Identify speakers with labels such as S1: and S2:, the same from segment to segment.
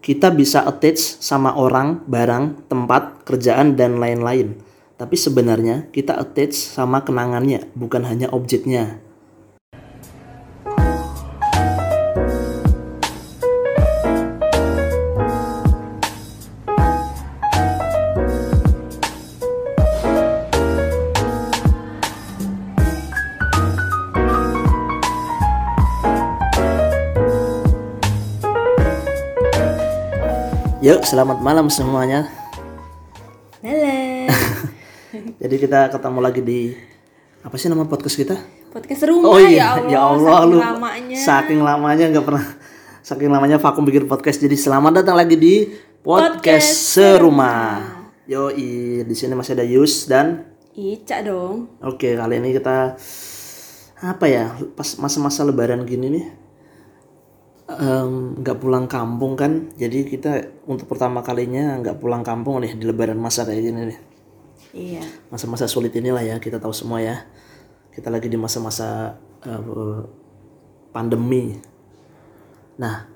S1: kita bisa attach sama orang, barang, tempat, kerjaan, dan lain-lain. Tapi sebenarnya kita attach sama kenangannya, bukan hanya objeknya. Yuk, selamat malam semuanya.
S2: Halo.
S1: Jadi kita ketemu lagi di apa sih nama podcast kita?
S2: Podcast rumah
S1: Oh iya,
S2: ya Allah. saking
S1: lu
S2: lamanya.
S1: saking lamanya nggak pernah saking lamanya vakum bikin podcast. Jadi selamat datang lagi di podcast,
S2: Podcast
S1: serumah. Yo, di sini masih ada Yus dan
S2: Ica dong.
S1: oke kali ini kita apa ya pas masa-masa Lebaran gini nih nggak pulang kampung kan? Jadi kita untuk pertama kalinya nggak pulang kampung nih di Lebaran masa kayak gini nih.
S2: Iya.
S1: masa-masa sulit inilah ya kita tahu semua ya. Kita lagi di masa-masa eh, pandemi. Nah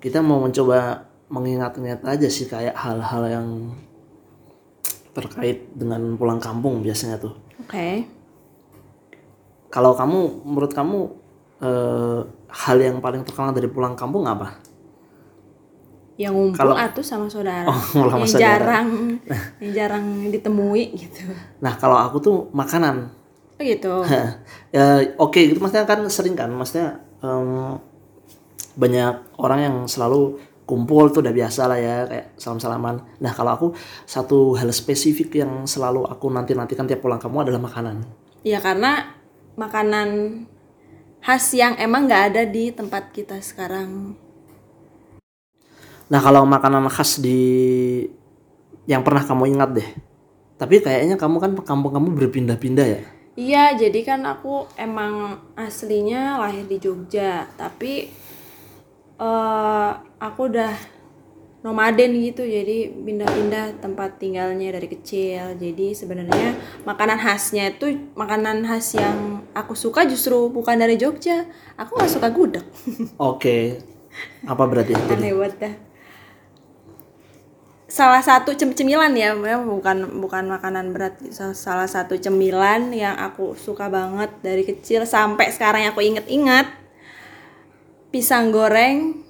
S1: kita mau mencoba mengingat-ingat aja sih kayak hal-hal yang terkait dengan pulang kampung biasanya tuh.
S2: Oke.
S1: kalau kamu menurut kamu eh, hal yang paling terkenal dari pulang kampung apa
S2: Yang ngumpul
S1: Kalau-
S2: atuh sama saudara.
S1: Oh, sama
S2: yang
S1: saudara.
S2: jarang yang jarang ditemui gitu.
S1: nah kalau aku tuh makanan
S2: Oh gitu.
S1: ya oke gitu maksudnya kan sering kan maksudnya em, banyak orang yang selalu kumpul tuh udah biasa lah ya kayak salam salaman nah kalau aku satu hal spesifik yang selalu aku nanti nantikan tiap pulang kamu adalah makanan
S2: Ya karena makanan khas yang emang nggak ada di tempat kita sekarang.
S1: nah kalau makanan khas di yang pernah kamu ingat deh tapi kayaknya kamu kan kampung kamu berpindah-pindah ya
S2: Iya, jadi kan aku emang aslinya lahir di Jogja, tapi eh aku udah nomaden gitu, jadi pindah-pindah tempat tinggalnya dari kecil. Jadi sebenarnya makanan khasnya itu makanan khas yang aku suka justru bukan dari Jogja. Aku nggak suka gudeg.
S1: oke apa berarti
S2: Aneh banget dah. Salah satu cem cemilan ya, bukan bukan makanan berat. Sa- Salah satu cemilan yang aku suka banget dari kecil sampai sekarang yang aku inget-inget. Pisang goreng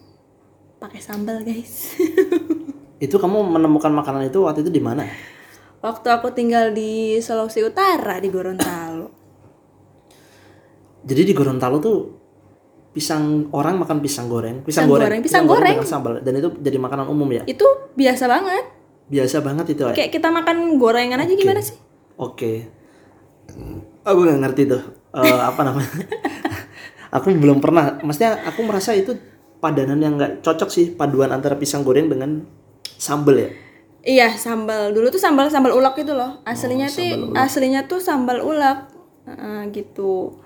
S2: pakai sambal, guys.
S1: itu kamu menemukan makanan itu waktu itu di mana
S2: Waktu aku tinggal di Sulawesi Utara di Gorontalo.
S1: Jadi di Gorontalo tuh pisang orang makan pisang goreng, pisang,
S2: Pisang
S1: goreng,
S2: goreng, pisang goreng.
S1: dengan sambal dan itu jadi makanan umum ya.
S2: Itu biasa banget.
S1: Biasa banget itu ya.
S2: Kayak kita makan gorengan aja gimana sih?
S1: Oke. Aku nggak ngerti tuh Eh, apa namanya. aku belum pernah. Maksudnya aku merasa itu padanan yang nggak cocok sih paduan antara pisang goreng dengan sambal ya.
S2: Iya sambal dulu tuh sambal sambal ulek itu loh aslinya
S1: Oh,
S2: sih
S1: sambal
S2: aslinya tuh sambal ulek Heeh, gitu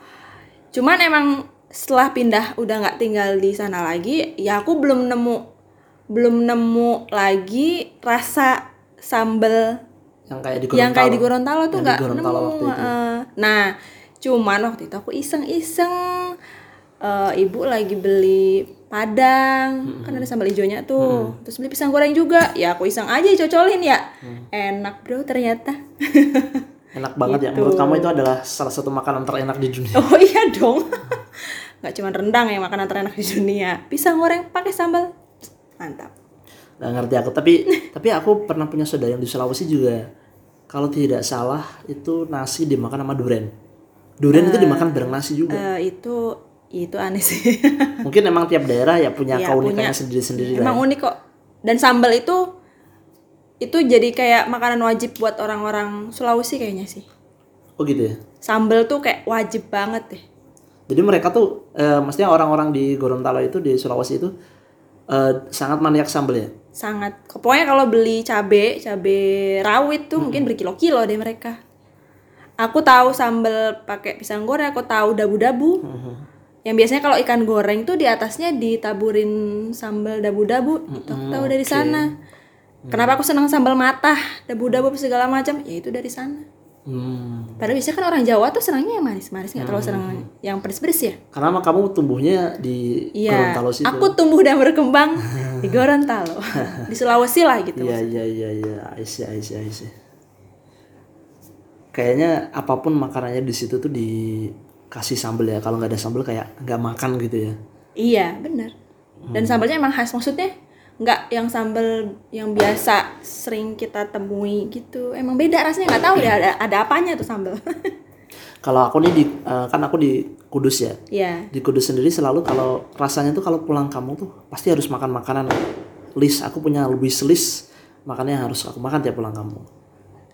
S2: cuman emang setelah pindah udah nggak tinggal di sana lagi ya aku belum nemu belum nemu lagi rasa sambal
S1: Yang kayak di Gorontalo.
S2: yang kayak di Gorontalo. Tuh nggak nemu
S1: waktu itu.
S2: nah cuman waktu itu aku iseng-iseng eh, ibu lagi beli padang kan ada sambal hijaunya tuh. Terus beli pisang goreng juga. Ya aku iseng aja cocolin ya.
S1: Mm.
S2: enak bro ternyata
S1: Enak banget ya.
S2: Gitu.
S1: Menurut kamu itu adalah salah satu makanan terenak di dunia.
S2: oh iya dong nggak cuma rendang yang makanan terenak di dunia pisang goreng pakai sambal mantap
S1: Gak ngerti aku. Tapi tapi aku pernah punya saudara yang di Sulawesi juga. Kalau tidak salah itu nasi dimakan sama duren. Duren itu dimakan bareng nasi juga.
S2: Eh, itu itu aneh sih
S1: Mungkin emang tiap daerah ya punya
S2: Iya,
S1: keunikannya sendiri-sendiri lah.
S2: Emang
S1: ya.
S2: unik kok. Dan sambal itu itu jadi kayak makanan wajib buat orang-orang Sulawesi kayaknya sih.
S1: Oh gitu ya.
S2: Sambal tuh kayak wajib banget deh.
S1: Jadi mereka tuh, eh, maksudnya orang-orang di Gorontalo itu di Sulawesi itu eh, sangat maniak sambal ya.
S2: Sangat. Pokoknya kalau beli cabe, cabe rawit tuh mungkin berkilo-kilo deh mereka. Aku tahu sambal pakai pisang goreng, aku tahu dabu-dabu. Yang biasanya kalau ikan goreng tuh di atasnya ditaburin sambal dabu-dabu. Itu aku tahu dari sana. Kenapa aku senang sambal matah, dabu-dabu segala macam? Ya itu dari sana.
S1: Hmm.
S2: Padahal biasanya kan orang Jawa tuh senangnya yang manis-manis, nggak terlalu senang yang pedes-pedes ya.
S1: Karena emang kamu tumbuhnya di
S2: Iya.
S1: Gorontalo situ.
S2: Aku tumbuh dan berkembang di Gorontalo di Sulawesi lah gitu
S1: Iya iya iya iya, see I see. Kayaknya apa pun makanannya di situ tuh dikasih sambal ya. Kalau nggak ada sambal kayak nggak makan gitu ya.
S2: iya bener dan sambalnya emang khas maksudnya nggak yang sambal yang biasa sering kita temui gitu. Emang beda rasanya nggak tahu ya ada ada apanya tuh sambal.
S1: Kalau aku nih di eh, kan aku di Kudus ya.
S2: ya
S1: Di Kudus sendiri selalu kalau rasanya tuh kalau pulang kamu tuh pasti harus makan makanan list. Aku punya wish list makannya harus aku makan tiap pulang kamu.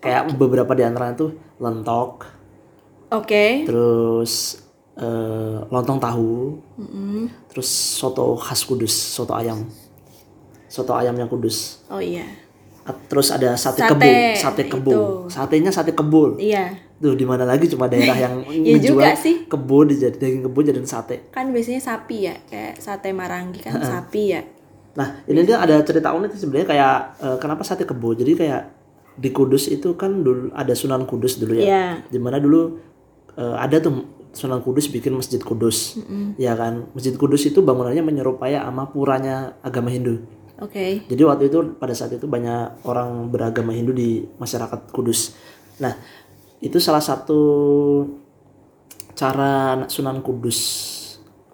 S1: Kayak beberapa di antaranya tuh lentok,
S2: oke.
S1: Terus eh, lontong tahu, terus soto khas Kudus, soto ayam, soto ayam yang Kudus.
S2: oh iya
S1: Terus ada sate,
S2: Sate,
S1: kebo, sate kebo,
S2: itu.
S1: satenya sate kebo.
S2: iya
S1: Tuh di mana lagi cuma daerah yang
S2: Iya
S1: menjual
S2: juga sih.
S1: kebo dijadi daging kebo jadiin sate.
S2: kan biasanya sapi ya kayak sate marangi kan sapi ya
S1: Nah ini dia ada cerita unik sih sebenarnya kayak eh, kenapa sate kebo. Jadi kayak di Kudus itu kan dulu ada Sunan Kudus dulu ya.
S2: Iya.
S1: Di mana dulu eh, ada tuh Sunan Kudus bikin Masjid Kudus, ya kan. Masjid Kudus itu bangunannya menyerupai sama puranya agama Hindu.
S2: Oke.
S1: Jadi waktu itu pada saat itu banyak orang beragama Hindu di masyarakat Kudus. Nah, itu salah satu cara Sunan Kudus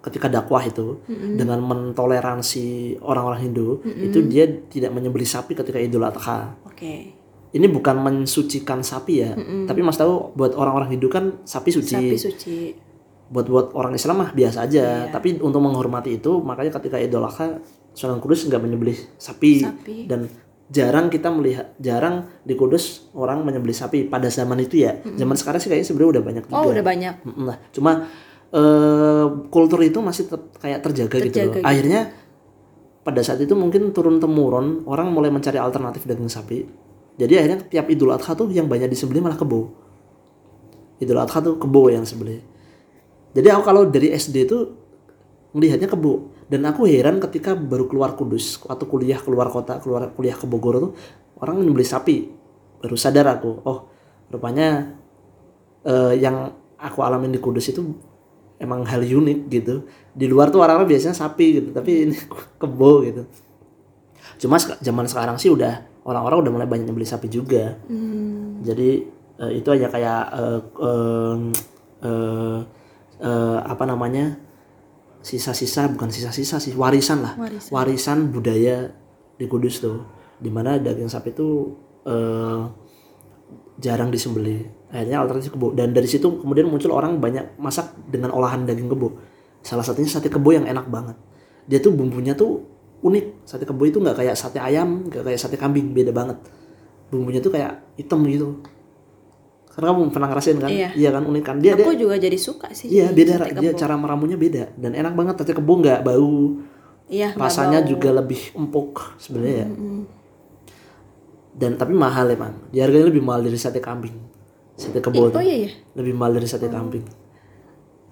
S1: ketika dakwah itu dengan mentoleransi orang-orang Hindu itu dia tidak menyembelih sapi ketika Idul Adha.
S2: oke.
S1: Ini bukan mensucikan sapi ya, tapi Mas tahu buat orang-orang Hindu kan sapi suci.
S2: sapi suci.
S1: Buat buat orang Islam mah biasa aja, tapi untuk menghormati itu makanya ketika Idul Adha Sunan Kudus nggak menyembelih sapi,
S2: Sapi.
S1: dan jarang kita melihat jarang di Kudus orang menyembelih sapi pada zaman itu ya. Zaman sekarang sih kayaknya sebenarnya udah banyak juga.
S2: oh udah banyak
S1: lah. Cuma eh, kultur itu masih tetap kayak terjaga, gitu
S2: Terjaga
S1: loh.
S2: gitu.
S1: Akhirnya pada saat itu mungkin turun temurun orang mulai mencari alternatif daging sapi. Jadi akhirnya tiap Idul Adha tuh yang banyak disembelih malah kebo. Idul Adha tuh kebo yang sembelih. Jadi aku kalau dari SD tuh melihatnya kebo dan aku heran ketika baru keluar Kudus atau kuliah keluar kota keluar kuliah ke Bogor tuh orang nyembelih sapi baru sadar aku oh rupanya eh, yang aku alamin di Kudus itu emang hal unik gitu. Di luar tuh orang-orang biasanya sapi gitu tapi ini kebo gitu. Cuma zaman sekarang sih udah orang-orang udah mulai banyak nyembelih sapi juga. Jadi eh, itu aja kayak eh, em, eh, eh, apa namanya sisa-sisa bukan sisa-sisa sih warisan lah.
S2: Warisan.
S1: budaya di Kudus tuh di mana daging sapi itu eh, jarang disembelih. Akhirnya alternatif kebo. Dan dari situ kemudian muncul orang banyak masak dengan olahan daging kebo. Salah satunya sate kebo yang enak banget. Dia tuh bumbunya tuh unik. Sate kebo itu nggak kayak sate ayam nggak kayak sate kambing beda banget. Bumbunya tuh kayak hitam gitu karena kamu pernah ngerasain kan?
S2: Iya.
S1: kan unik kan? Dia dia
S2: aku juga jadi suka sih
S1: iya beda
S2: sate
S1: dia cara meramunya beda dan enak banget. Sate kebo nggak bau.
S2: Iya
S1: rasanya
S2: bau.
S1: juga lebih empuk sebenarnya ya. Dan tapi mahal ya bang dia harganya lebih mahal dari sate kambing sate kebo
S2: oh iya ya
S1: lebih mahal dari sate kambing.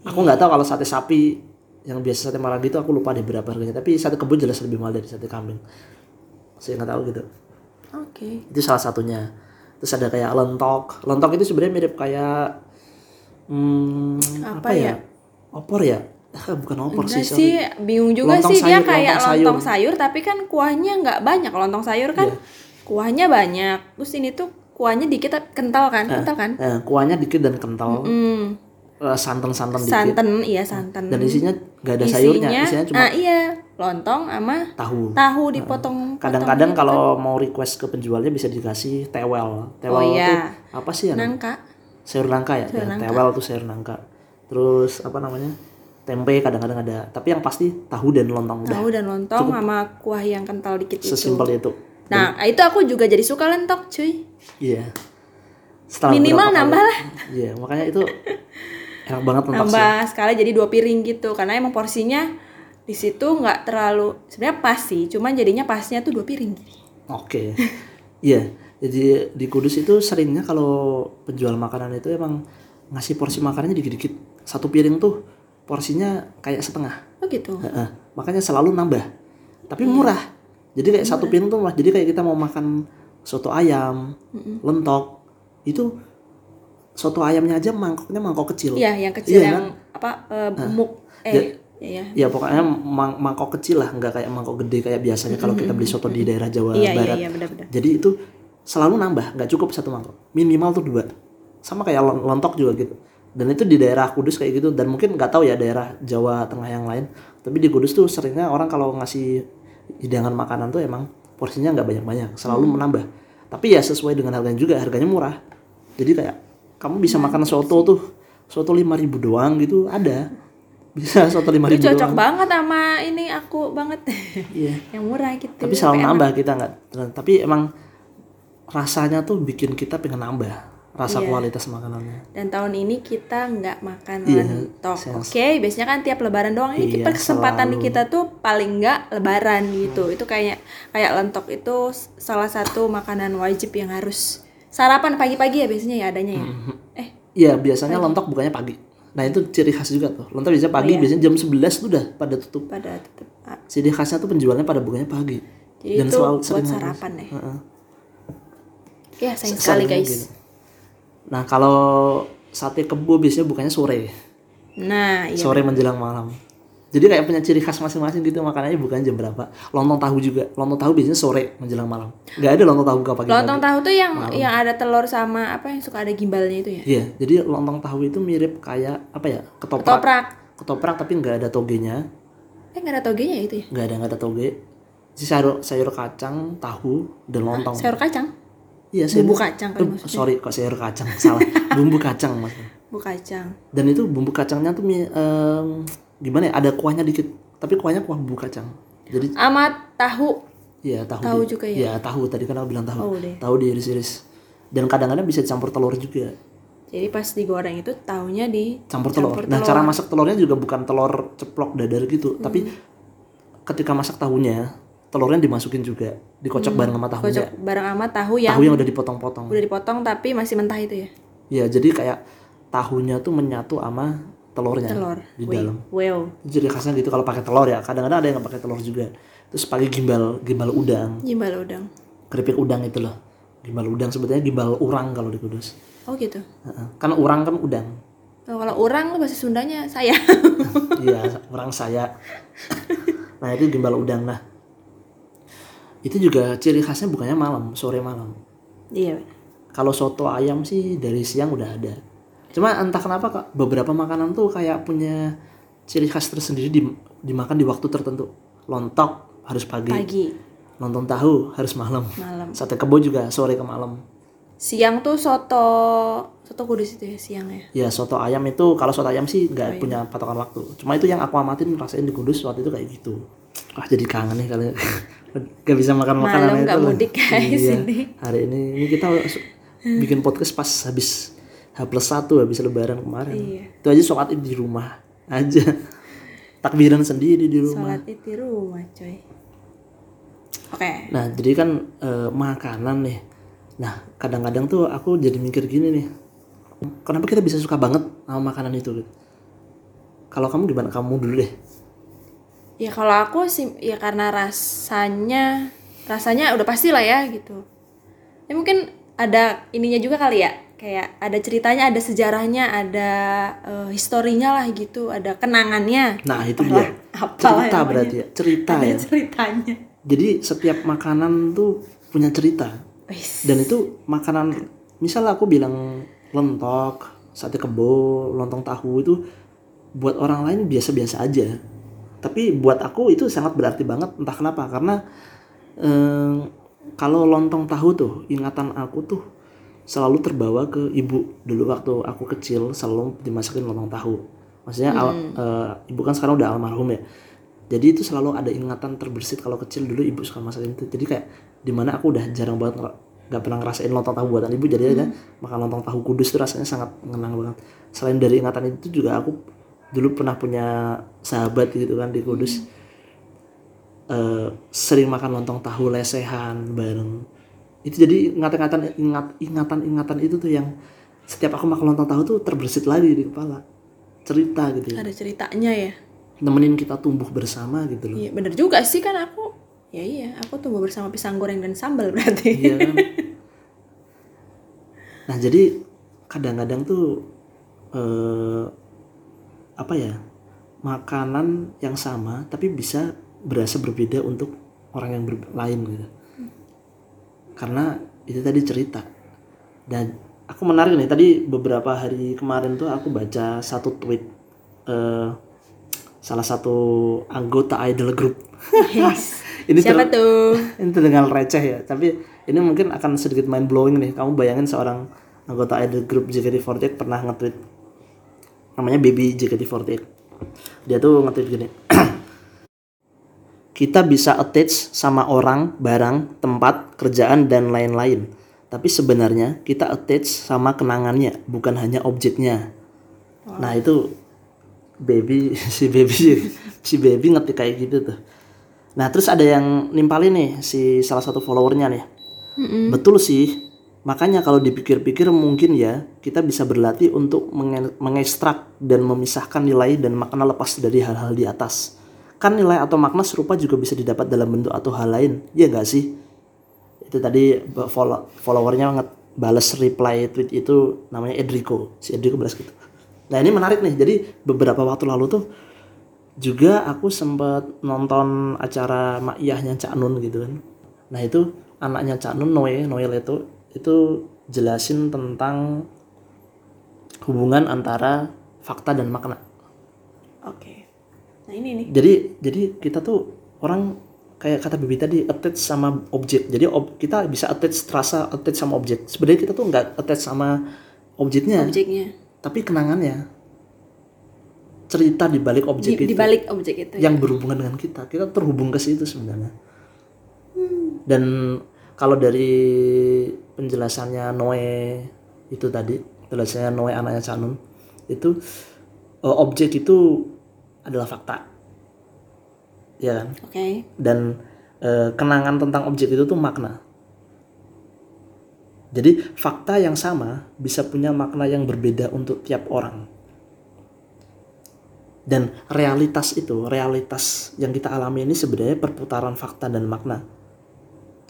S1: Aku nggak tahu kalau sate sapi yang biasa sate marangi itu aku lupa deh berapa harganya. Tapi sate kebo jelas lebih mahal dari sate kambing. Saya nggak tahu gitu.
S2: Oke.
S1: Itu salah satunya terus ada kayak lentok lentok itu sebenarnya mirip kayak hmm, apa,
S2: Apa
S1: ya?
S2: ya?
S1: opor ya bukan opor
S2: Enggak
S1: sih,
S2: sih, bingung juga
S1: Lontong
S2: sih dia
S1: sayur,
S2: kayak
S1: lontong
S2: lontong
S1: sayur.
S2: sayur. tapi kan kuahnya nggak banyak. Lontong sayur kan
S1: Iya.
S2: kuahnya banyak. Terus ini tuh kuahnya dikit tapi kental kan? Kental kan?
S1: Nah, kuahnya dikit dan kental
S2: Hmm,
S1: Eh, santan-santan dikit
S2: santan, iya santan.
S1: dan isinya nggak ada sayurnya isinya cuma
S2: ah iya, lontong sama
S1: tahu.
S2: tahu dipotong.
S1: kadang-kadang kalau mau request ke penjualnya bisa dikasih tewel. Tewel
S2: Oh, iya.
S1: tuh apa sih ya
S2: nangka.
S1: sayur nangka ya, Ya, tewel tuh sayur nangka. Terus apa namanya? Tempe kadang-kadang ada. Tapi yang pasti tahu dan lontong udah.
S2: Tahu dan lontong sama kuah yang kental dikit itu.
S1: sesimpel itu.
S2: Nah, itu aku juga jadi suka lentok, cuy.
S1: iya. Setelah
S2: Minimal nambah
S1: kali-
S2: lah.
S1: iya makanya itu enak banget lentok sih.
S2: Nambah sekali jadi dua piring gitu. Karena emang porsinya di situ nggak terlalu sebenarnya pas sih, cuman jadinya pasnya tuh dua piring.
S1: Oke. Iya, jadi di Kudus itu seringnya kalau penjual makanan itu emang ngasih porsi makanannya dikit-dikit. Satu piring tuh porsinya kayak setengah.
S2: Oh gitu.
S1: Heeh. Makanya selalu nambah. Tapi murah. Jadi kayak satu piring tuh murah. Jadi kayak kita mau makan soto ayam, lentok, itu soto ayamnya aja mangkoknya mangkok kecil.
S2: Iya, yang kecil
S1: Iya,
S2: yang apa eh, muk eh
S1: Ja-
S2: ya
S1: ya pokoknya mang- mangkok kecil lah nggak kayak mangkok gede kayak biasanya kalau kita beli soto di daerah Jawa
S2: iya iya
S1: Barat.
S2: iya benar-benar.
S1: Jadi itu selalu nambah nggak cukup satu mangkok. Minimal tuh dua. Sama kayak lon- lontok juga gitu. Dan itu di daerah Kudus kayak gitu. Dan mungkin nggak tahu ya daerah Jawa Tengah yang lain. Tapi di Kudus tuh seringnya orang kalau ngasih hidangan makanan tuh emang porsinya nggak banyak-banyak. Selalu menambah. Tapi ya sesuai dengan harganya juga. Harganya murah. Jadi kayak kamu bisa makan soto tuh soto lima ribu doang gitu ada bisa soto lima ribu
S2: cocok
S1: doang.
S2: banget sama ini aku banget.
S1: Iya.
S2: Yang murah gitu
S1: tapi selalu nambah kita nggak? Tapi emang rasanya tuh bikin kita pengen nambah rasa kualitas makanannya.
S2: Dan tahun ini kita nggak makan
S1: Iya,
S2: lentok. oke biasanya kan tiap lebaran doang. Ini
S1: Iya,
S2: kesempatan
S1: selalu.
S2: kita tuh paling nggak lebaran gitu. Itu kayak kayak lentok itu salah satu makanan wajib yang harus sarapan pagi-pagi ya biasanya ya adanya ya?
S1: Mm-hmm.
S2: eh
S1: Iya biasanya lontok bukannya pagi nah itu ciri khas juga tuh. Lontok biasanya pagi biasanya jam 11 tuh udah pada tutup.
S2: Pada tetep ah,
S1: ciri khasnya tuh penjualnya pada bukanya pagi.
S2: Jadi
S1: Dan
S2: itu
S1: selalu
S2: buat sarapan ya?
S1: Heeh.
S2: ya sayang sekali guys.
S1: gitu. nah kalau sate kebo biasanya bukannya sore.
S2: Nah iya
S1: sore menjelang malam jadi kayak punya ciri khas masing-masing gitu makanannya bukan jam berapa. Lontong tahu juga. Lontong tahu biasanya sore menjelang malam. Nggak ada lontong tahu buka pagi
S2: lontong tahu tuh yang yang ada telur sama apa yang suka ada gimbalnya itu ya?
S1: Iya jadi lontong tahu itu mirip kayak apa ya ketoprak.
S2: Toprak
S1: ketoprak tapi nggak ada togenya.
S2: Eh nggak ada togenya itu ya?
S1: Nggak ada nggak ada toge. Si sayur sayur kacang tahu dan lontong.
S2: sayur kacang?
S1: Iya sayur
S2: bumbu kacang kan
S1: Eh, sorry kok sayur kacang? Salah. Bumbu kacang maksudnya.
S2: Bumbu kacang.
S1: Dan itu bumbu kacangnya tuh em, gimana ya ada kuahnya dikit tapi kuahnya kuah bumbu kacang jadi
S2: sama tahu.
S1: Ya tahu
S2: Tahu
S1: di-
S2: juga ya?
S1: ya tahu. Tadi kan aku bilang tahu.
S2: Oh, deh.
S1: tahu diiris-iris dan kadang-kadang bisa dicampur telur juga.
S2: Jadi pas digoreng itu tahunya di
S1: campur telur. Nah cara masak telurnya juga bukan telur ceplok dadar gitu
S2: Hmm.
S1: tapi ketika masak tahunya telurnya dimasukin juga. Dikocok bareng sama tahunya.
S2: Hmm. kocok bareng sama tahu yang
S1: tahu yang udah dipotong-potong.
S2: udah dipotong tapi masih mentah itu ya?
S1: Ya jadi kayak tahunya tuh menyatu sama telurnya
S2: telur.
S1: di dalam.
S2: Wow
S1: jadi khasnya gitu kalau pakai telur ya. Kadang-kadang ada yang nggak pakai telur juga. Terus pakai gimbal gimbal udang.
S2: Gimbal udang.
S1: Keripik udang itu loh. Gimbal udang sebetulnya gimbal urang kalau di Kudus
S2: oh gitu?
S1: Kan urang kan udang.
S2: Oh, kalau orang bahasa Sundanya saya.
S1: Iya urang saya. Nah itu gimbal udang nah itu juga ciri khasnya bukannya malam sore malam.
S2: Iya.
S1: Kalau soto ayam sih dari siang udah ada cuma entah kenapa kak beberapa makanan tuh kayak punya ciri khas tersendiri di, dimakan di waktu tertentu. Lontok harus pagi,
S2: pagi.
S1: Lontong tahu harus malam.
S2: Malam.
S1: Sate kebo juga sore ke malam.
S2: Siang tuh soto soto kudus itu ya siang ya?
S1: Ya soto ayam itu kalau soto ayam sih nggak punya patokan waktu. Cuma itu yang aku amatin rasain di kudus waktu itu kayak gitu. Wah jadi kangen nih kalau gak bisa makan makanan
S2: Malam
S1: itu
S2: nggak
S1: loh.
S2: mudik, guys,
S1: Iya.
S2: ini.
S1: hari ini ini kita bikin podcast pas habis H plus satu habis lebaran kemarin
S2: Iya.
S1: itu aja sholat id di rumah aja takbiran sendiri di rumah
S2: sholat id di rumah coy oke
S1: Nah, jadi kan eh, makanan nih. Nah, kadang-kadang tuh aku jadi mikir gini nih. Kenapa kita bisa suka banget sama makanan itu? Kalau kamu gimana? Kamu dulu deh.
S2: ya kalau aku sih ya karena rasanya rasanya udah pasti lah ya gitu ya mungkin ada ininya juga kali ya kayak ada ceritanya ada sejarahnya ada eh, historinya lah gitu ada kenangannya
S1: Nah, itu dia.
S2: apalah
S1: Cerita berarti ya. Cerita
S2: ada
S1: ya.
S2: ceritanya
S1: Jadi setiap makanan tuh punya cerita. Dan itu makanan misal aku bilang lentok, sate kebo, lontong tahu itu buat orang lain biasa-biasa aja. Tapi buat aku itu sangat berarti banget entah kenapa karena eh, kalau lontong tahu tuh ingatan aku tuh selalu terbawa ke ibu dulu waktu aku kecil selalu dimasakin lontong tahu. Maksudnya al- eh, ibu kan sekarang udah almarhum ya. Jadi itu selalu ada ingatan terbersit kalau kecil dulu ibu suka masakin itu. Jadi kayak di mana aku udah jarang banget nggak pernah ngerasain lontong tahu buatan ibu jadi aja makan lontong tahu kudus itu rasanya sangat mengenang banget. Selain dari ingatan itu juga aku dulu pernah punya sahabat gitu kan di Kudus. Eh, sering makan lontong tahu lesehan bareng. Itu jadi ingatan-ingatan ingat ingatan-ingatan itu tuh yang setiap aku makan lontong tahu tuh terbersit lagi di kepala. Cerita gitu ya.
S2: ada ceritanya ya
S1: Nemenin kita tumbuh bersama gitu loh.
S2: iya bener juga sih kan aku ya iya aku tumbuh bersama pisang goreng dan sambal berarti
S1: Iya kan? Nah jadi kadang-kadang tuh eh, apa ya makanan yang sama tapi bisa berasa berbeda untuk orang yang lain gitu. Karena itu tadi cerita. Dan aku menarik nih tadi beberapa hari kemarin tuh aku baca satu tweet eh, salah satu anggota idol group.
S2: Yes.
S1: ini
S2: Siapa tuh?
S1: ini terdengar receh ya tapi ini mungkin akan sedikit mind blowing nih. Kamu bayangin seorang anggota idol group JKT48 pernah nge-tweet namanya Baby JKT48 dia tuh nge-tweet gini kita bisa attach sama orang, barang, tempat, kerjaan dan lain-lain tapi sebenarnya kita attach sama kenangannya bukan hanya objeknya nah itu baby si baby si baby ngetik kayak gitu tuh Nah terus ada yang nimpalin nih si salah satu followernya nih. Betul sih. Makanya kalau dipikir-pikir mungkin ya kita bisa berlatih untuk menge- mengekstrak dan memisahkan nilai dan makna lepas dari hal-hal di atas. Kan nilai atau makna serupa juga bisa didapat dalam bentuk atau hal lain, ya nggak sih? Itu tadi follow- followernya bales reply tweet itu namanya Edrico, si Edrico balas gitu. Nah ini menarik nih, jadi beberapa waktu lalu tuh juga aku sempat nonton acara maiyahnya Cak Nun gitu kan nah itu anaknya Cak Nun Noe Noel itu itu jelasin tentang hubungan antara fakta dan makna
S2: Oke. Nah ini nih.
S1: jadi jadi kita tuh orang kayak kata Bibi tadi attach sama objek jadi ob- kita bisa attach terasa attach sama objek sebenarnya kita tuh nggak attach sama objeknya
S2: Objeknya.
S1: tapi kenangannya cerita di balik objek
S2: Di,
S1: itu
S2: di balik objek itu.
S1: yang berhubungan dengan kita kita terhubung ke situ sebenarnya dan kalau dari penjelasannya Noe itu tadi penjelasannya Noe anaknya Canun itu eh, objek itu adalah fakta. Ya kan?
S2: Oke.
S1: dan eh, kenangan tentang objek itu tuh makna. Jadi fakta yang sama bisa punya makna yang berbeda untuk tiap orang. Dan realitas itu realitas yang kita alami ini sebenarnya perputaran fakta dan makna.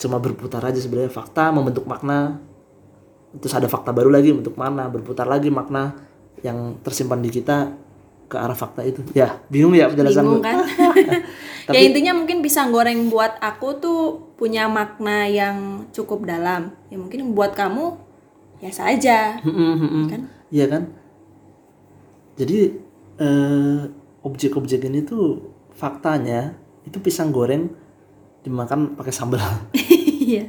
S1: Cuma berputar aja sebenarnya fakta membentuk makna. Terus ada fakta baru lagi bentuk makna. Berputar lagi makna yang tersimpan di kita ke arah fakta itu ya bingung ya penjelasan
S2: Bingung
S1: gue.
S2: kan? ya intinya mungkin pisang goreng buat aku tuh punya makna yang cukup dalam. Ya mungkin buat kamu biasa aja.
S1: Mm-mm, mm-mm.
S2: Kan?
S1: Iya kan? Jadi eh, objek-objek ini tuh faktanya itu pisang goreng dimakan pakai sambal.
S2: Iya.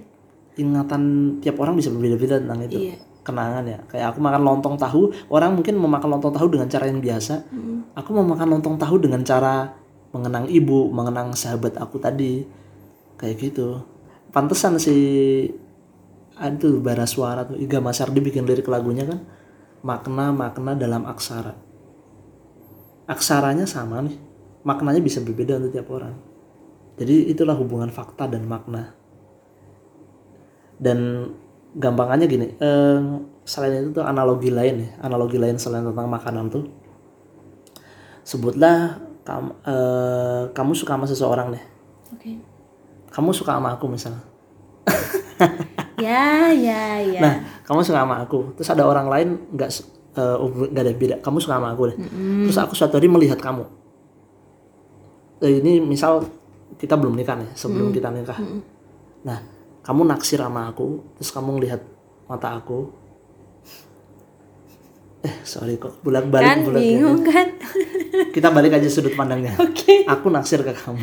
S1: Ingatan tiap orang bisa berbeda-beda tentang itu.
S2: Iya.
S1: Kenangan ya. Kayak aku makan lontong tahu, orang mungkin memakan lontong tahu dengan cara yang biasa. Aku mau makan lontong tahu dengan cara mengenang ibu, mengenang sahabat aku tadi. Kayak gitu. Pantesan si aduh bara suara tuh Iga Masardi bikin lirik lagunya kan makna-makna dalam aksara aksaranya sama nih maknanya bisa berbeda untuk tiap orang jadi itulah hubungan fakta dan makna dan gampangannya gini eh, selain itu tuh analogi lain ya analogi lain selain tentang makanan tuh sebutlah kamu eh, kamu suka sama seseorang nih
S2: Oke.
S1: kamu suka sama aku misalnya
S2: Ya, ya, ya.
S1: Nah, kamu suka sama aku. Terus ada orang lain nggak eh, nggak ada beda. Kamu suka sama aku deh. Terus aku suatu hari melihat kamu. Eh, ini misal kita belum nikah nih, sebelum kita nikah. Nah, kamu naksir sama aku, terus kamu ngelihat mata aku. Eh, sorry kok bolak balik
S2: kan
S1: bolak
S2: bingung kan?
S1: Kita balik aja sudut pandangnya.
S2: Oke.
S1: Aku naksir ke kamu.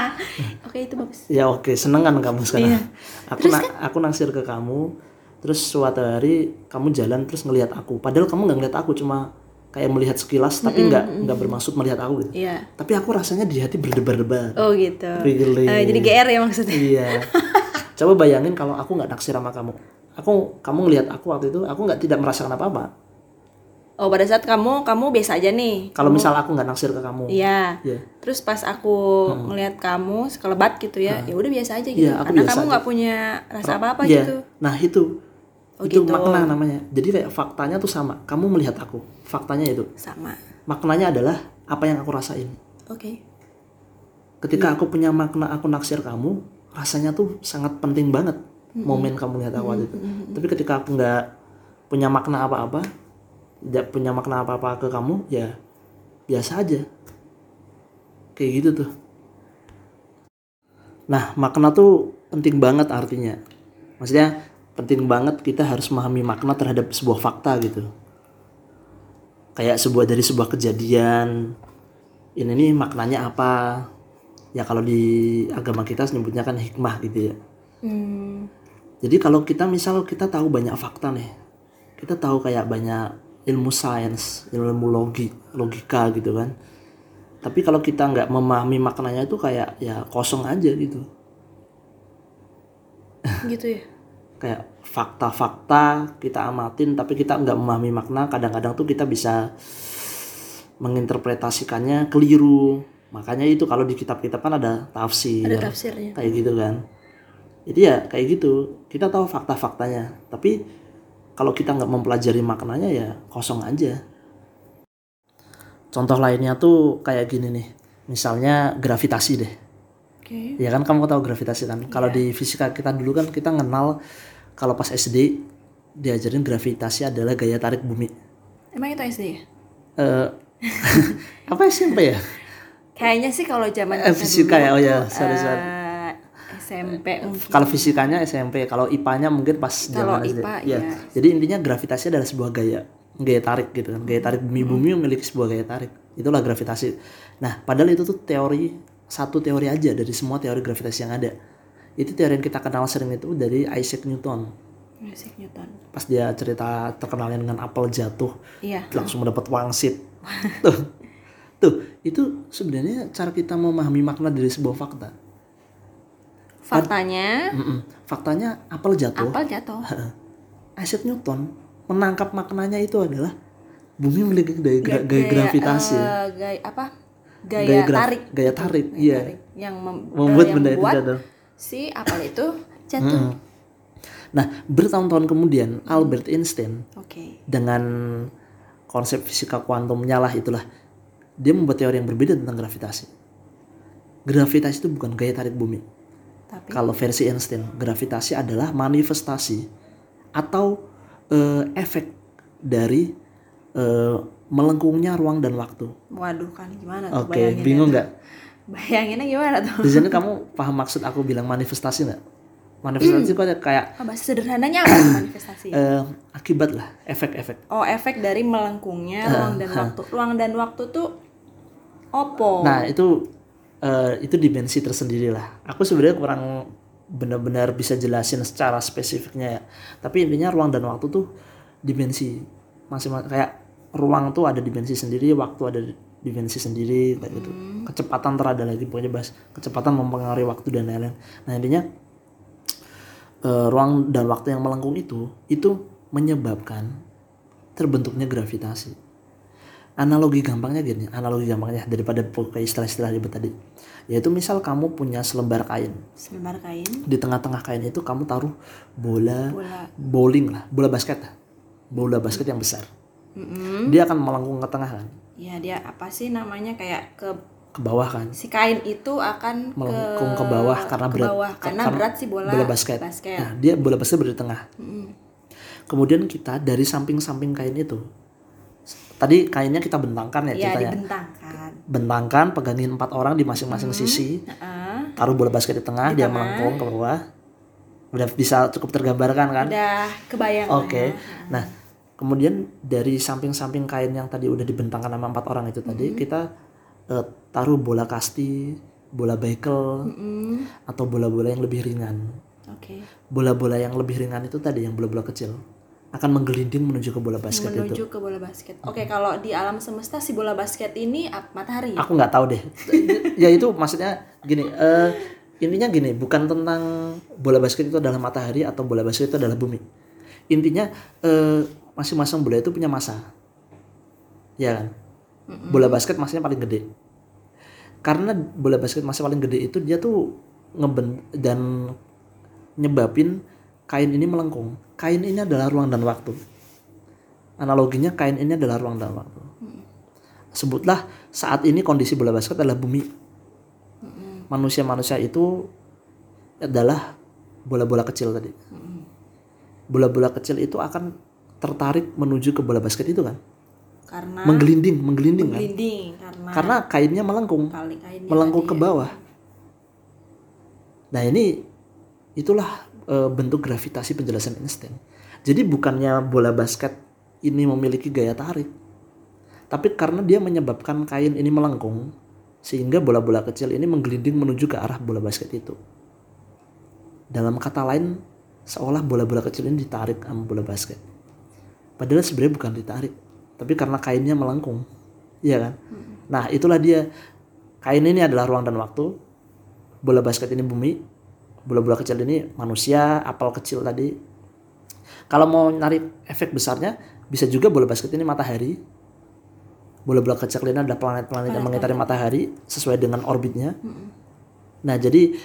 S2: Oke, itu bagus.
S1: Ya oke, seneng kan kamu sekarang.
S2: Iya.
S1: Aku na- aku naksir ke kamu, terus suatu hari kamu jalan terus ngelihat aku. Padahal kamu nggak ngelihat aku, cuma kayak melihat sekilas, tapi nggak nggak bermaksud melihat aku gitu.
S2: Iya.
S1: Tapi aku rasanya di hati berdebar-debar.
S2: Oh, gitu.
S1: Feeling.
S2: Eh, jadi GR ya maksudnya.
S1: Iya. Coba bayangin kalau aku nggak naksir sama kamu. Aku kamu ngelihat aku waktu itu, aku nggak tidak merasakan apa-apa.
S2: Oh, pada saat kamu kamu biasa aja nih.
S1: Kalau misal aku nggak naksir ke kamu.
S2: Iya.
S1: Iya.
S2: Terus pas aku ngelihat kamu sekelebat gitu ya, ya udah biasa aja gitu.
S1: Aku
S2: Karena
S1: biasa
S2: kamu nggak punya rasa apa-apa
S1: Iya.
S2: gitu.
S1: Nah itu.
S2: Oh,
S1: itu
S2: gitu.
S1: makna namanya. Jadi kayak faktanya tuh sama. Kamu melihat aku. Faktanya itu.
S2: Sama.
S1: Maknanya adalah apa yang aku rasain.
S2: Oke.
S1: Ketika aku punya makna aku naksir kamu, rasanya tuh sangat penting banget momen kamu lihat aku waktu itu. Tapi ketika aku nggak punya makna apa-apa, tidak punya makna apa-apa ke kamu, ya biasa aja. kayak gitu tuh. Nah makna tuh penting banget artinya. Maksudnya penting banget kita harus memahami makna terhadap sebuah fakta gitu. Kayak sebuah dari sebuah kejadian ini nih maknanya apa ya kalau di agama kita sebutnya kan hikmah gitu ya
S2: Hmm.
S1: jadi kalau kita misal kita tahu banyak fakta nih kita tahu kayak banyak ilmu sains ilmu logi logika gitu kan tapi kalau kita nggak memahami maknanya itu kayak ya kosong aja gitu
S2: Gitu ya.
S1: kayak fakta-fakta kita amatin tapi kita nggak memahami makna kadang-kadang tuh kita bisa menginterpretasikannya keliru makanya itu kalau di kitab-kitab kan ada tafsir
S2: Ada tafsirnya.
S1: kayak gitu kan. Jadi ya kayak gitu kita tahu fakta-faktanya. Tapi kalau kita nggak mempelajari maknanya ya kosong aja. Contoh lainnya tuh kayak gini nih. Misalnya gravitasi deh.
S2: Oke.
S1: ya kan kamu tahu gravitasi kan? Kalau di fisika kita dulu kan kita kenal kalau pas SD diajarin gravitasi adalah gaya tarik bumi.
S2: Emang itu SD ya?
S1: eh apa SMP ya
S2: Kayaknya sih kalau zaman
S1: Eh, fisika
S2: dulu
S1: ya, oh ya,
S2: tuh,
S1: sorry, sorry.
S2: eh, SMP mungkin.
S1: kalau fisikanya SMP kalau IPA-nya mungkin pas
S2: Kalau
S1: zaman SD
S2: IPA,
S1: ya
S2: iya.
S1: jadi intinya gravitasi adalah sebuah gaya gaya tarik gitu kan gaya tarik bumi bumi memiliki sebuah gaya tarik itulah gravitasi nah padahal itu tuh teori satu teori aja dari semua teori gravitasi yang ada itu teori yang kita kenal sering itu dari Isaac Newton
S2: Isaac Newton.
S1: pas dia cerita terkenalnya dengan apel jatuh
S2: Iya.
S1: langsung mendapat wangsit tuh tuh itu sebenarnya cara kita memahami makna dari sebuah fakta
S2: Faktanya
S1: Mm-mm. faktanya apel jatuh
S2: apel jatuh.
S1: Isaac Newton menangkap maknanya itu adalah bumi memiliki gaya, gaya,
S2: Gaya,
S1: gravitasi
S2: eh, gaya apa? Gaya,
S1: Gaya graf-
S2: tarik.
S1: gaya tarik, iya.
S2: Yang mem-
S1: membuat
S2: eh, yang
S1: benda itu
S2: membuat
S1: jatuh
S2: si apel itu jatuh.
S1: nah bertahun-tahun kemudian Albert Einstein
S2: Oke.
S1: dengan konsep fisika kuantumnya lah itulah dia membuat teori yang berbeda tentang gravitasi. Gravitasi itu bukan gaya tarik bumi.
S2: Tapi
S1: kalau versi Einstein gravitasi adalah manifestasi atau eh, efek dari eh, melengkungnya ruang dan waktu.
S2: Waduh kan gimana tuh
S1: oke
S2: bayanginnya
S1: bingung nggak?
S2: Bayanginnya gimana tuh?
S1: di sini kamu paham maksud aku bilang manifestasi nggak? Manifestasi itu ada kayak
S2: Oh, bahasa sederhananya apa manifestasi?
S1: eh, akibat lah efek-efek.
S2: Oh, efek dari melengkungnya ruang dan waktu. Ruang dan waktu tuh opo?
S1: Nah itu eh, itu dimensi tersendiri lah. Aku sebenarnya kurang benar-benar bisa jelasin secara spesifiknya ya. Tapi intinya ruang dan waktu tuh dimensi masing-masing kayak ruang tuh ada dimensi sendiri, waktu ada dimensi sendiri kayak gitu. Kecepatan ter ada lagi pokoknya bahas kecepatan mempengaruhi waktu dan lain-lain. Nah intinya eh, ruang dan waktu yang melengkung itu itu menyebabkan terbentuknya gravitasi analogi gampangnya gini analogi gampangnya daripada pakai istilah-istilah ribet tadi yaitu misal kamu punya selembar kain
S2: Selembar kain,
S1: di tengah-tengah kain itu kamu taruh bola,
S2: bola.
S1: bowling lah bola basket lah. bola basket yang besar
S2: Mm-mm.
S1: dia akan melengkung ke tengah kan
S2: Ya dia apa sih namanya kayak ke
S1: ke bawah kan
S2: si kain itu akan
S1: melengkung ke bawah karena
S2: ke
S1: berat
S2: bawah.
S1: ke-
S2: karena berat sih bola,
S1: bola basket.
S2: basket.
S1: nah dia bola basket berada di tengah
S2: Mm-mm.
S1: kemudian kita dari samping-samping kain itu tadi kainnya kita bentangkan ya
S2: Ya
S1: ceritanya
S2: dibentangkan.
S1: bentangkan pegangin empat orang di masing-masing sisi
S2: Heeh.
S1: taruh bola basket di tengah dia melengkung ke bawah udah bisa cukup tergambarkan kan
S2: Udah kebayang.
S1: oke
S2: ya.
S1: nah kemudian dari samping-samping kain yang tadi udah dibentangkan sama empat orang itu tadi kita eh, taruh bola kasti bola bekel
S2: Mm-mm.
S1: atau bola-bola yang lebih ringan
S2: Oke.
S1: bola-bola yang lebih ringan itu tadi yang bola-bola kecil akan menggelinding menuju ke bola basket itu.
S2: Menuju ke bola basket. Oke, kalau di alam semesta si bola basket ini matahari. ya?
S1: aku nggak tahu deh. Ya itu maksudnya gini eh intinya gini bukan tentang bola basket itu adalah matahari atau bola basket itu adalah bumi. Intinya eh masing-masing bola itu punya massa ya kan? Bola basket massanya paling gede. Karena bola basket massa paling gede itu dia tuh ngeben dan nyebabin kain ini melengkung kain ini adalah ruang dan waktu analoginya kain ini adalah ruang dan waktu sebutlah saat ini kondisi bola basket adalah bumi. Manusia-manusia itu adalah bola-bola kecil tadi. Bola-bola kecil itu akan tertarik menuju ke bola basket itu kan,
S2: Karena
S1: menggelinding, menggelinding kan.
S2: gelinding karena
S1: karena kainnya melengkung
S2: kainnya
S1: melengkung ke
S2: ya.
S1: bawah nah ini itulah eh, bentuk gravitasi penjelasan Einstein. Jadi bukannya bola basket ini memiliki gaya tarik tapi karena dia menyebabkan kain ini melengkung sehingga bola-bola kecil ini menggelinding menuju ke arah bola basket itu. Dalam kata lain seolah bola-bola kecil ini ditarik sama bola basket. Padahal sebenarnya bukan ditarik tapi karena kainnya melengkung. Iya kan? Nah itulah dia. Kain ini adalah ruang dan waktu. Bola basket ini bumi bola-bola kecil ini manusia apel kecil tadi. Kalau mau narik efek besarnya bisa juga bola basket ini matahari. Bola-bola kecil ini adalah planet-planet yang mengitari matahari sesuai dengan orbitnya. Nah jadi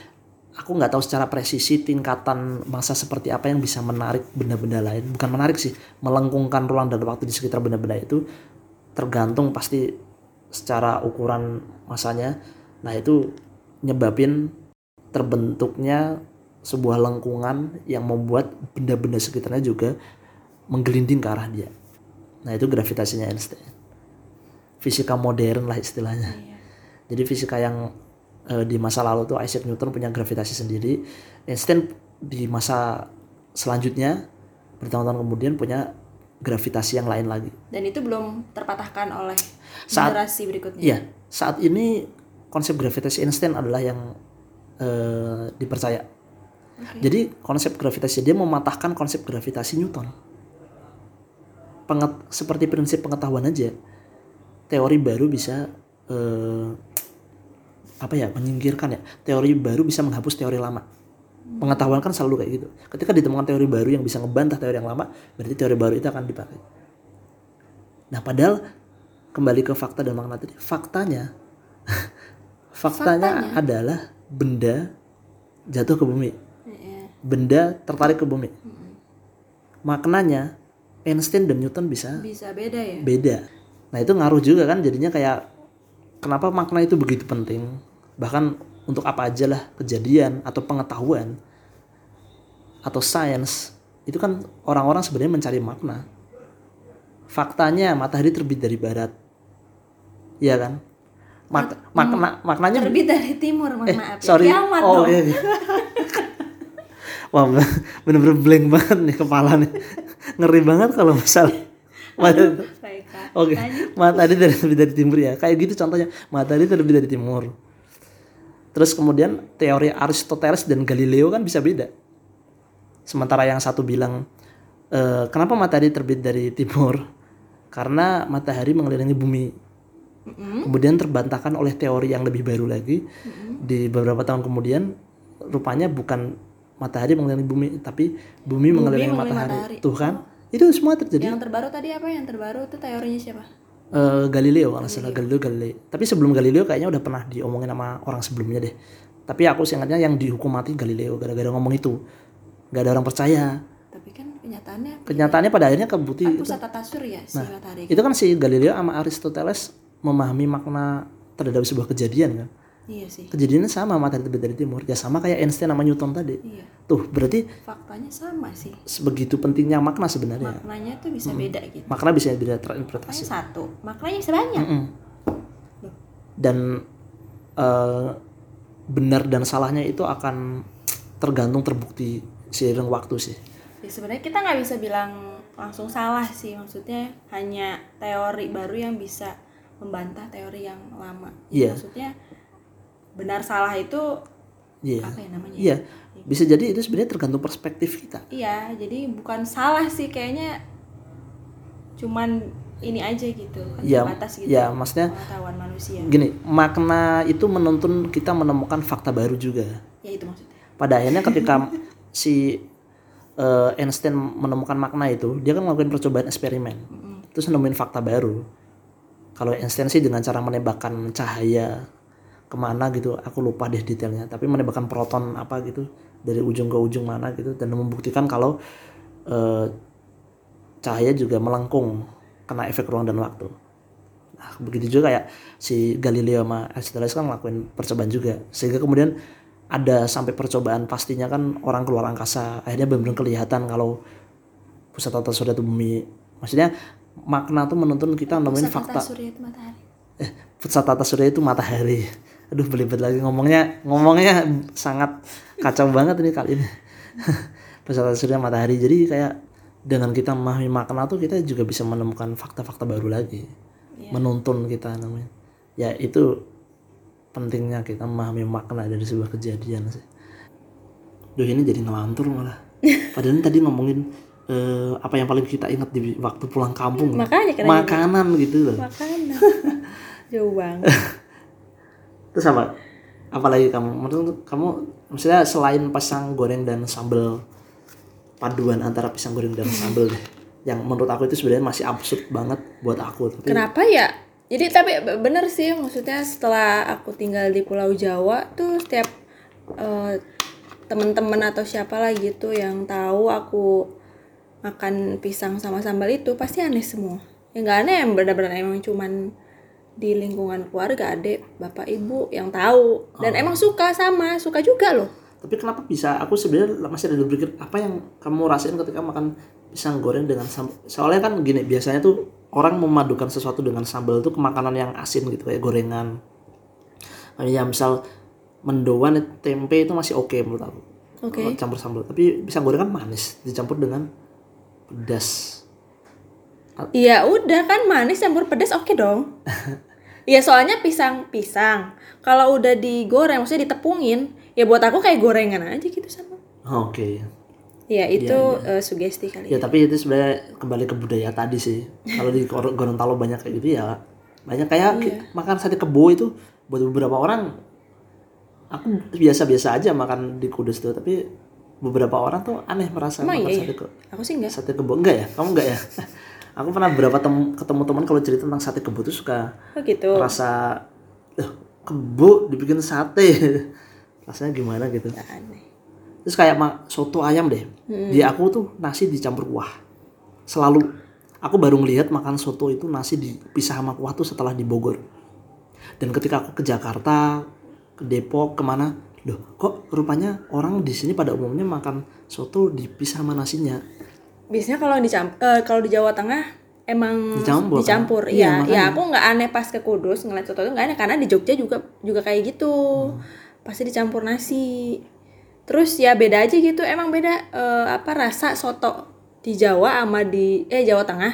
S1: aku nggak tahu secara presisi tingkatan masa seperti apa yang bisa menarik benda-benda lain. Bukan menarik sih melengkungkan ruang dan waktu di sekitar benda-benda itu tergantung pasti secara ukuran masanya nah itu nyebabin terbentuknya sebuah lengkungan yang membuat benda-benda sekitarnya juga menggelinding ke arah dia nah itu gravitasinya Einstein fisika modern lah istilahnya
S2: Iya.
S1: jadi fisika yang eh, di masa lalu tuh Isaac Newton punya gravitasi sendiri. Einstein di masa selanjutnya bertahun-tahun kemudian punya gravitasi yang lain lagi.
S2: dan itu belum terpatahkan oleh
S1: Saat-
S2: generasi berikutnya
S1: Iya, saat ini konsep gravitasi Einstein adalah yang eh, dipercaya.
S2: Oke.
S1: Jadi konsep gravitasi dia mematahkan konsep gravitasi Newton. Penget- seperti prinsip pengetahuan aja, teori baru bisa eh, apa ya menyingkirkan ya. Teori baru bisa menghapus teori lama. Pengetahuan kan selalu kayak gitu. Ketika ditemukan teori baru yang bisa ngebantah teori yang lama, berarti teori baru itu akan dipakai. Nah, padahal kembali ke fakta dan makna tadi, faktanya faktanya, adalah benda jatuh ke bumi
S2: Iya.
S1: benda tertarik ke bumi. Maknanya Einstein dan Newton bisa
S2: bisa beda ya
S1: beda. Nah itu ngaruh juga kan jadinya kayak kenapa makna itu begitu penting. Bahkan untuk apa aja lah kejadian atau pengetahuan atau sains itu kan orang-orang sebenarnya mencari makna. Faktanya matahari terbit dari barat. Iya kan? Mak- makna maknanya
S2: terbit dari timur mohon
S1: eh
S2: maaf ya.
S1: sorry
S2: Kiamat
S1: oh
S2: dong.
S1: iya, iya. wah bener-bener blank banget nih kepala nih ngeri banget kalau matahari
S2: Baiklah.
S1: oke
S2: Lanjut.
S1: matahari terbit dari timur ya kayak gitu contohnya matahari terbit dari timur terus kemudian teori Aristoteles dan Galileo kan bisa beda sementara yang satu bilang eh, kenapa matahari terbit dari timur karena matahari mengelilingi bumi kemudian terbantahkan oleh teori yang lebih baru lagi. Di beberapa tahun kemudian rupanya bukan matahari mengelilingi bumi tapi bumi, mengelilingi
S2: mengelilingi
S1: matahari.
S2: matahari.
S1: tuh kan? Itu semua terjadi.
S2: Yang terbaru tadi apa? Yang terbaru itu teorinya siapa?
S1: Eh, Galileo kalau nggak salah. Galileo. Galilei. Tapi sebelum Galileo kayaknya udah pernah diomongin sama orang sebelumnya deh. Tapi aku seingatnya yang dihukum mati Galileo gara-gara ngomong itu. Nggak ada orang percaya.
S2: Tapi kan kenyataannya
S1: kenyataannya pada akhirnya kebukti
S2: kan
S1: itu,
S2: pusat surya si matahari.
S1: itu kan si Galileo sama Aristoteles memahami makna terhadap sebuah kejadian kan?
S2: Iya sih.
S1: Kejadiannya sama matahari terbit dari timur ya sama kayak Einstein sama Newton tadi.
S2: Iya.
S1: Tuh berarti
S2: faktanya sama sih.
S1: sebegitu pentingnya makna sebenarnya.
S2: Maknanya tuh bisa beda gitu.
S1: Makna bisa beda
S2: maknanya
S1: terinterpretasi
S2: satu maknanya bisa banyak.
S1: Mm-mm. dan eh, benar dan salahnya itu akan tergantung terbukti seiring waktu sih.
S2: Ya sebenarnya kita nggak bisa bilang langsung salah sih. Maksudnya hanya teori baru yang bisa membantah teori yang lama.
S1: Iya.
S2: maksudnya benar salah itu
S1: iya.
S2: apa ya namanya?
S1: Iya. Bisa jadi itu sebenarnya tergantung perspektif kita.
S2: Iya jadi bukan salah sih kayaknya. Cuman ini aja gitu kan
S1: Iya,
S2: terbatas gitu
S1: iya, maksudnya
S2: pengetahuan manusia.
S1: gini makna itu menuntun kita menemukan fakta baru juga.
S2: Ya itu maksudnya.
S1: Pada akhirnya ketika si eh, Einstein menemukan makna itu dia kan ngelakuin percobaan eksperimen. Terus nemuin fakta baru kalau Einstein sih dengan cara menembakkan cahaya ke mana gitu aku lupa deh detailnya tapi menembakkan proton apa gitu dari ujung ke ujung mana gitu dan membuktikan kalau eh, cahaya juga melengkung kena efek ruang dan waktu Nah, begitu juga kayak si Galileo sama Aristoteles kan ngelakuin percobaan juga. Sehingga kemudian ada sampai percobaan pastinya kan orang keluar angkasa. Akhirnya benar-benar kelihatan kalau pusat tata surya itu bumi. Maksudnya makna tuh menuntun kita nemuin
S2: Pusat
S1: fakta.
S2: tata surya itu matahari.
S1: Eh, pusat tata surya itu matahari. Aduh belibet lagi. Ngomongnya ngomongnya sangat kacau banget ini kali ini. Pusat tata surya matahari. Jadi kayak dengan kita memahami makna tuh kita juga bisa menemukan fakta-fakta baru lagi. Menuntun kita namanya. Ya itu pentingnya kita memahami makna dari sebuah kejadian sih. Duh ini jadi ngelantur malah. Padahal tadi ngomongin eh, apa yang paling kita ingat di waktu pulang kampung
S2: Makanya
S1: makanan gitu loh
S2: Makanan. Jauh banget.
S1: terus apa apalagi kamu menurut kamu maksudnya selain pisang goreng dan sambal paduan antara pisang goreng dan sambal deh yang menurut aku itu sebenarnya masih absurd banget buat aku tapi
S2: Kenapa ya? Jadi tapi be- bener sih maksudnya setelah aku tinggal di Pulau Jawa tuh setiap eh, teman-teman atau siapa lah gitu yang tahu aku makan pisang sama sambal itu pasti aneh semua. Ya nggak aneh yang benar-benar emang cuman di lingkungan keluarga adik bapak ibu yang tahu. Dan emang suka sama suka juga loh.
S1: Tapi kenapa bisa? Aku sebenarnya masih ada berpikir apa yang kamu rasain ketika makan pisang goreng dengan sambal soalnya kan gini biasanya tuh orang memadukan sesuatu dengan sambal itu ke makanan yang asin gitu kayak gorengan. Ya misal mendoan tempe itu masih oke menurut aku.
S2: Oke.
S1: Kalau campur sambal. Tapi pisang goreng kan manis dicampur dengan pedas
S2: Iya udah kan manis campur pedas oke dong. Iya soalnya pisang pisang kalau udah digoreng maksudnya ditepungin ya buat aku kayak gorengan aja gitu sama.
S1: oke
S2: Ya itu eh, sugesti kali.
S1: ya tapi itu sebenarnya kembali ke budaya tadi sih kalau di Gor- Gorontalo banyak kayak gitu ya banyak kayak ki- makan sate kebo itu buat beberapa orang aku biasa-biasa aja makan di Kudus tuh tapi beberapa orang tuh aneh merasa
S2: Emang
S1: makan
S2: iya
S1: sate
S2: ya?
S1: kebo
S2: Aku sih enggak.
S1: sate kebo enggak ya? Kamu enggak ya? Aku pernah beberapa tem- ketemu teman kalau cerita tentang sate kebo tuh suka
S2: Oh gitu.
S1: rasa "Loh, kebo dibikin sate. Rasanya gimana gitu.
S2: Nggak aneh.
S1: terus kayak ma- soto ayam deh. Di aku tuh nasi dicampur kuah. Selalu. Aku baru ngelihat makan soto itu nasi dipisah sama kuah tuh setelah di Bogor. Dan ketika aku ke Jakarta ke Depok ke mana loh kok rupanya orang di sini pada umumnya makan soto dipisah sama nasinya
S2: Biasanya kalau di kalau di Jawa Tengah emang
S1: Dicampur, kan?
S2: dicampur.
S1: Iya,
S2: Iya, ya aku nggak aneh pas ke Kudus ngeliat soto itu nggak aneh karena di Jogja juga juga kayak gitu. Pasti dicampur nasi. Terus ya beda aja gitu. Emang beda eh, apa rasa soto di Jawa sama di eh Jawa Tengah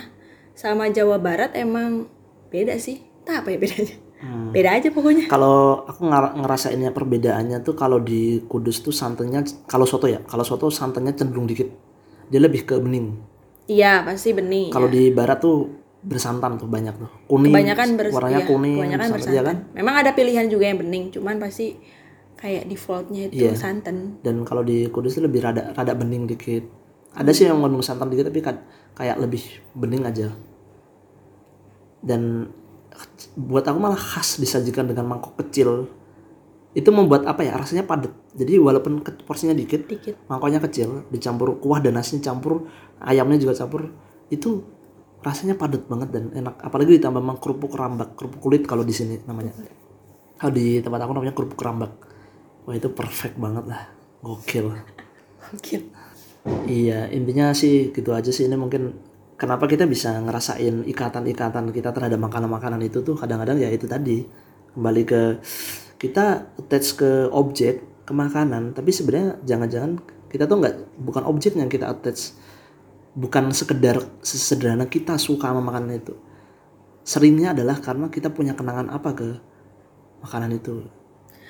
S2: sama Jawa Barat emang beda sih. Tak apa ya bedanya? Beda aja pokoknya.
S1: kalau aku ngerasainnya perbedaannya tuh kalau di Kudus tuh santannya kalau soto ya kalau soto santannya cenderung dikit dia lebih ke bening
S2: Iya, pasti bening.
S1: Kalau di barat tuh bersantan tuh banyak tuh. Kuning.
S2: kebanyakan bers
S1: warnanya
S2: iya,
S1: kuning.
S2: kebanyakan
S1: santan,
S2: bersantan.
S1: iya kan?
S2: Memang ada pilihan juga yang bening, cuman pasti kayak defaultnya itu
S1: Iya.
S2: santan.
S1: Dan kalau di Kudus tuh lebih rada rada bening dikit. Ada sih yang mengandung santan dikit tapi kan kayak lebih bening aja. Dan buat aku malah khas disajikan dengan mangkok kecil. Itu membuat apa ya rasanya padat. Jadi walaupun porsinya dikit,
S2: Dikit.
S1: mangkoknya kecil, dicampur kuah dan nasinya campur, ayamnya juga campur, itu rasanya padat banget dan enak. Apalagi ditambah sama kerupuk rambak, kerupuk kulit kalau di sini namanya. Kalau di tempat aku namanya kerupuk rambak. Wah itu perfect banget lah, gokil.
S2: Oke.
S1: Iya intinya sih gitu aja sih ini mungkin kenapa kita bisa ngerasain ikatan-ikatan kita terhadap makanan-makanan itu tuh kadang-kadang ya itu tadi kembali ke kita attach ke objek ke makanan tapi sebenarnya jangan-jangan kita tuh nggak bukan objek yang kita attach bukan sekedar sesederhana kita suka sama makanan itu seringnya adalah karena kita punya kenangan apa ke makanan itu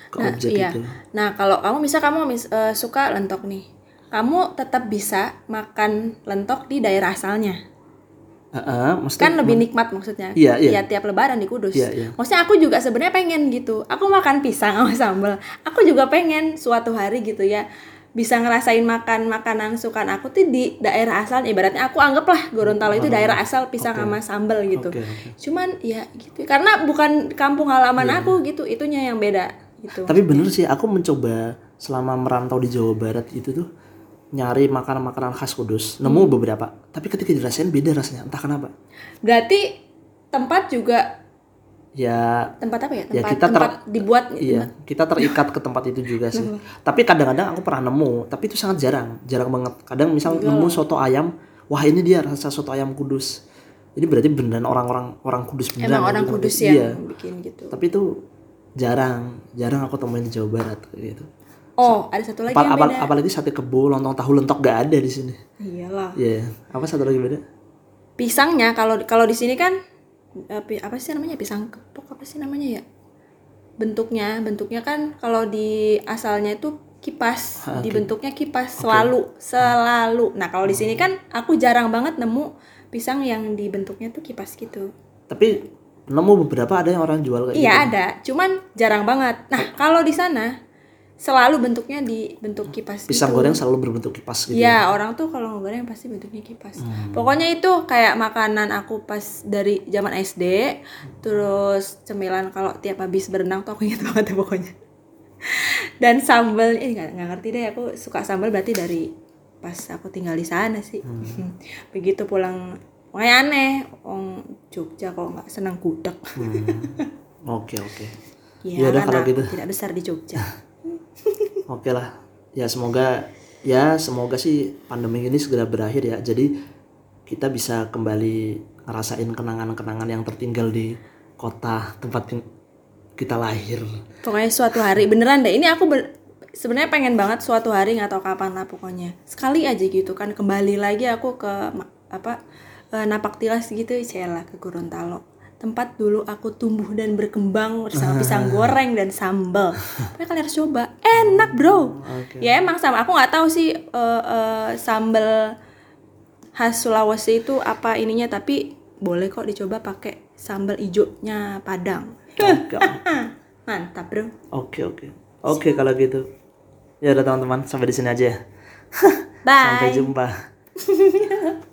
S1: ke objek
S2: Iya.
S1: itu
S2: Nah, kalau kamu bisa kamu mis- eh, suka lentok nih. Kamu tetap bisa makan lentok di daerah asalnya.
S1: Heeh, maksudnya
S2: Kan lebih nikmat maksudnya.
S1: Iya, iya.
S2: Ya tiap lebaran di Kudus.
S1: Iya, iya.
S2: Maksudnya aku juga sebenarnya pengen gitu. Aku makan pisang sama sambal. Aku juga pengen suatu hari gitu ya bisa ngerasain makan makanan sukaan aku tuh di daerah asal ibaratnya aku anggaplah Gorontalo itu daerah asal pisang sama sambal gitu
S1: Oke, oke.
S2: cuman ya gitu karena bukan kampung halaman aku gitu itunya yang beda gitu
S1: Tapi bener sih, aku mencoba selama merantau di Jawa Barat itu tuh nyari makanan-makanan khas Kudus. Nemu beberapa, tapi ketika dirasain beda rasanya, entah kenapa.
S2: berarti tempat juga
S1: Ya,
S2: tempat apa ya
S1: Ya,
S2: tempat
S1: kita ter-
S2: tempat dibuat
S1: iya, kita terikat ke tempat itu juga sih. Tapi kadang-kadang aku pernah nemu, tapi itu sangat jarang, jarang banget. Kadang misal nemu soto ayam, wah ini dia rasa soto ayam Kudus. ini berarti beneran orang-orang orang kudus beneran
S2: emang
S1: ya,
S2: orang
S1: gitu.
S2: kudus
S1: Iya.
S2: yang bikin gitu
S1: tapi itu jarang jarang aku temuin di Jawa Barat gitu
S2: oh ada satu lagi
S1: Apa-
S2: yang beda.
S1: apalagi sate kebo lontong tahu lentok gak ada di sini.
S2: Iyalah.
S1: Iya. Apa satu lagi beda?
S2: Pisangnya kalau kalau di sini kan eh, apa sih namanya? Pisang kepok apa sih namanya ya? Bentuknya bentuknya kan kalau di asalnya itu kipas. Dibentuknya kipas selalu selalu. Nah kalau di sini kan aku jarang banget nemu pisang yang dibentuknya tuh kipas gitu.
S1: Tapi nemu beberapa ada yang orang jual kayak gitu.
S2: iya ada. Cuman jarang banget. Nah kalau di sana selalu bentuknya di bentuk kipas
S1: pisang
S2: gitu.
S1: goreng selalu berbentuk kipas gitu
S2: Iya, orang tuh kalau ngegoreng pasti bentuknya kipas. Pokoknya itu kayak makanan aku pas dari zaman SD, terus cemilan kalau tiap habis berenang tuh aku ingat banget ya pokoknya. Dan sambal, eh nggak ngerti deh aku suka sambal berarti dari pas aku tinggal di sana sih. Begitu pulang, makanya aneh, orang Jogja kalau nggak senang gudeg.
S1: Hmm. oke oke
S2: Iya,
S1: Ya udah kalau gitu.
S2: tidak besar di Jogja.
S1: Oke lah ya semoga ya semoga sih pandemi ini segera berakhir ya jadi kita bisa kembali ngerasain kenangan-kenangan yang tertinggal di kota tempat kita lahir
S2: Pokoknya suatu hari beneran deh. Ini aku ber- sebenarnya pengen banget suatu hari nggak tahu kapan lah pokoknya. Sekali aja gitu kan kembali lagi aku ke apa eh, napak tilas gitu lah ke Gorontalo. Tempat dulu aku tumbuh dan berkembang bersama pisang goreng dan sambal. Pokoknya kalian harus coba. Enak, Bro.
S1: Oke.
S2: Ya emang sama aku nggak tahu sih eh, eh, sambal khas Sulawesi itu apa ininya tapi boleh kok dicoba pakai sambal hijaunya Padang. Mantap, Bro.
S1: oke oke oke kalau gitu ya udah teman-teman sampai di sini aja ya
S2: Bye.
S1: sampai jumpa